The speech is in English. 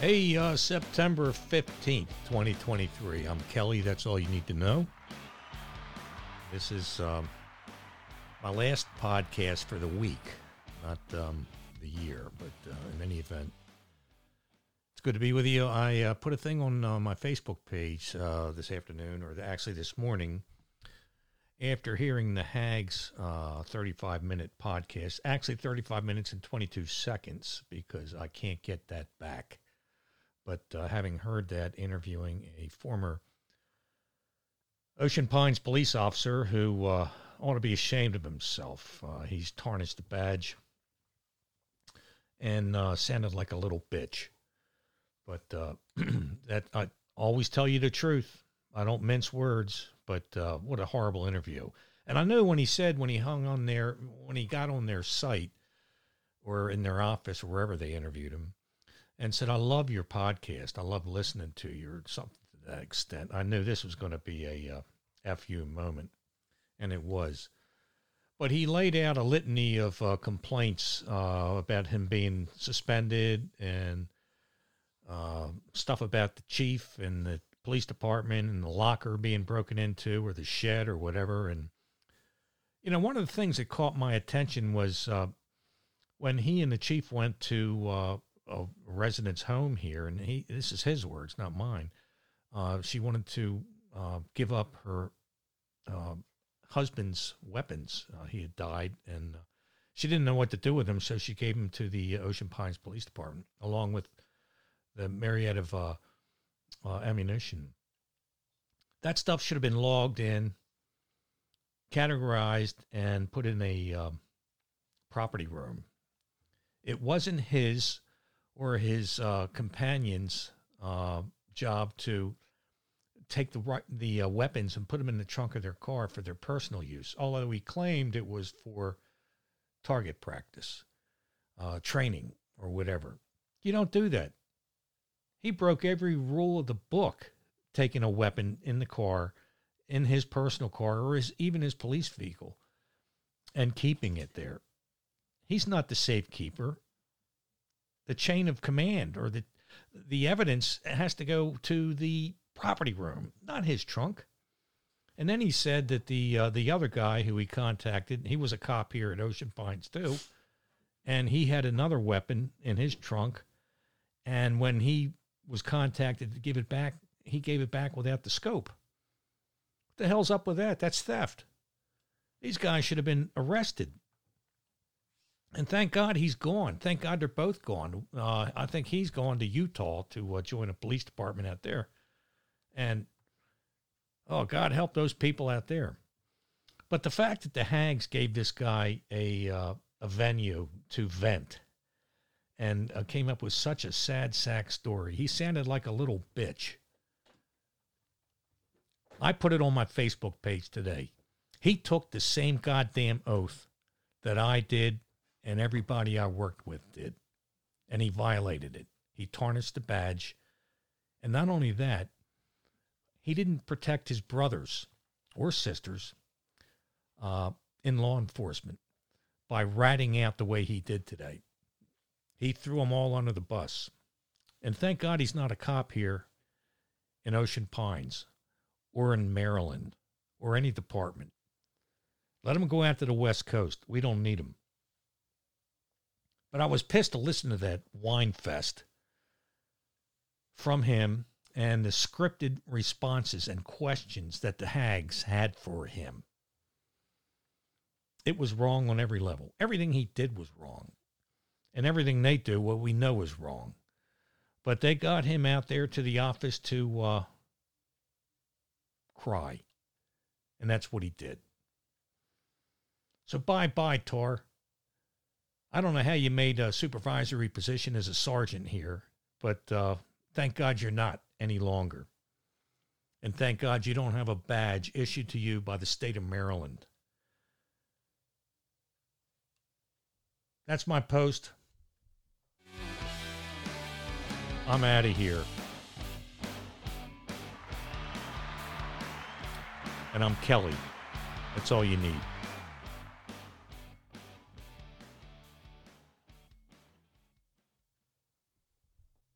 Hey, uh, September 15th, 2023. I'm Kelly. That's all you need to know. This is um, my last podcast for the week, not um, the year, but uh, in any event, it's good to be with you. I uh, put a thing on uh, my Facebook page uh, this afternoon, or actually this morning, after hearing the Hags 35 minute podcast, actually 35 minutes and 22 seconds, because I can't get that back but uh, having heard that, interviewing a former Ocean Pines police officer who uh, ought to be ashamed of himself. Uh, he's tarnished the badge and uh, sounded like a little bitch. But uh, that I always tell you the truth. I don't mince words, but uh, what a horrible interview. And I know when he said when he hung on there, when he got on their site or in their office wherever they interviewed him, and said, I love your podcast. I love listening to you, or something to that extent. I knew this was going to be a uh, FU moment, and it was. But he laid out a litany of uh, complaints uh, about him being suspended and uh, stuff about the chief and the police department and the locker being broken into or the shed or whatever. And, you know, one of the things that caught my attention was uh, when he and the chief went to uh, a resident's home here, and he this is his words, not mine. Uh, she wanted to uh, give up her uh, husband's weapons. Uh, he had died, and uh, she didn't know what to do with them, so she gave them to the Ocean Pines Police Department, along with the myriad of ammunition. That stuff should have been logged in, categorized, and put in a property room. It wasn't his or his uh, companion's uh, job to take the the uh, weapons and put them in the trunk of their car for their personal use. Although he claimed it was for target practice, uh, training, or whatever. You don't do that. He broke every rule of the book, taking a weapon in the car, in his personal car, or his, even his police vehicle, and keeping it there. He's not the safekeeper the chain of command or the the evidence has to go to the property room, not his trunk. And then he said that the uh, the other guy who he contacted, he was a cop here at Ocean Pines too, and he had another weapon in his trunk. And when he was contacted to give it back, he gave it back without the scope. What the hell's up with that? That's theft. These guys should have been arrested. And thank God he's gone. Thank God they're both gone. Uh, I think he's gone to Utah to uh, join a police department out there. And oh, God help those people out there. But the fact that the Hags gave this guy a uh, a venue to vent and uh, came up with such a sad sack story, he sounded like a little bitch. I put it on my Facebook page today. He took the same goddamn oath that I did and everybody I worked with did. And he violated it. He tarnished the badge. And not only that, he didn't protect his brothers or sisters uh, in law enforcement by ratting out the way he did today. He threw them all under the bus. And thank God he's not a cop here in Ocean Pines or in Maryland or any department. Let him go out to the West Coast. We don't need him. But I was pissed to listen to that whine fest from him and the scripted responses and questions that the hags had for him. It was wrong on every level. Everything he did was wrong. And everything they do, what we know is wrong. But they got him out there to the office to uh, cry. And that's what he did. So bye bye, Tor. I don't know how you made a supervisory position as a sergeant here, but uh, thank God you're not any longer. And thank God you don't have a badge issued to you by the state of Maryland. That's my post. I'm out of here. And I'm Kelly. That's all you need.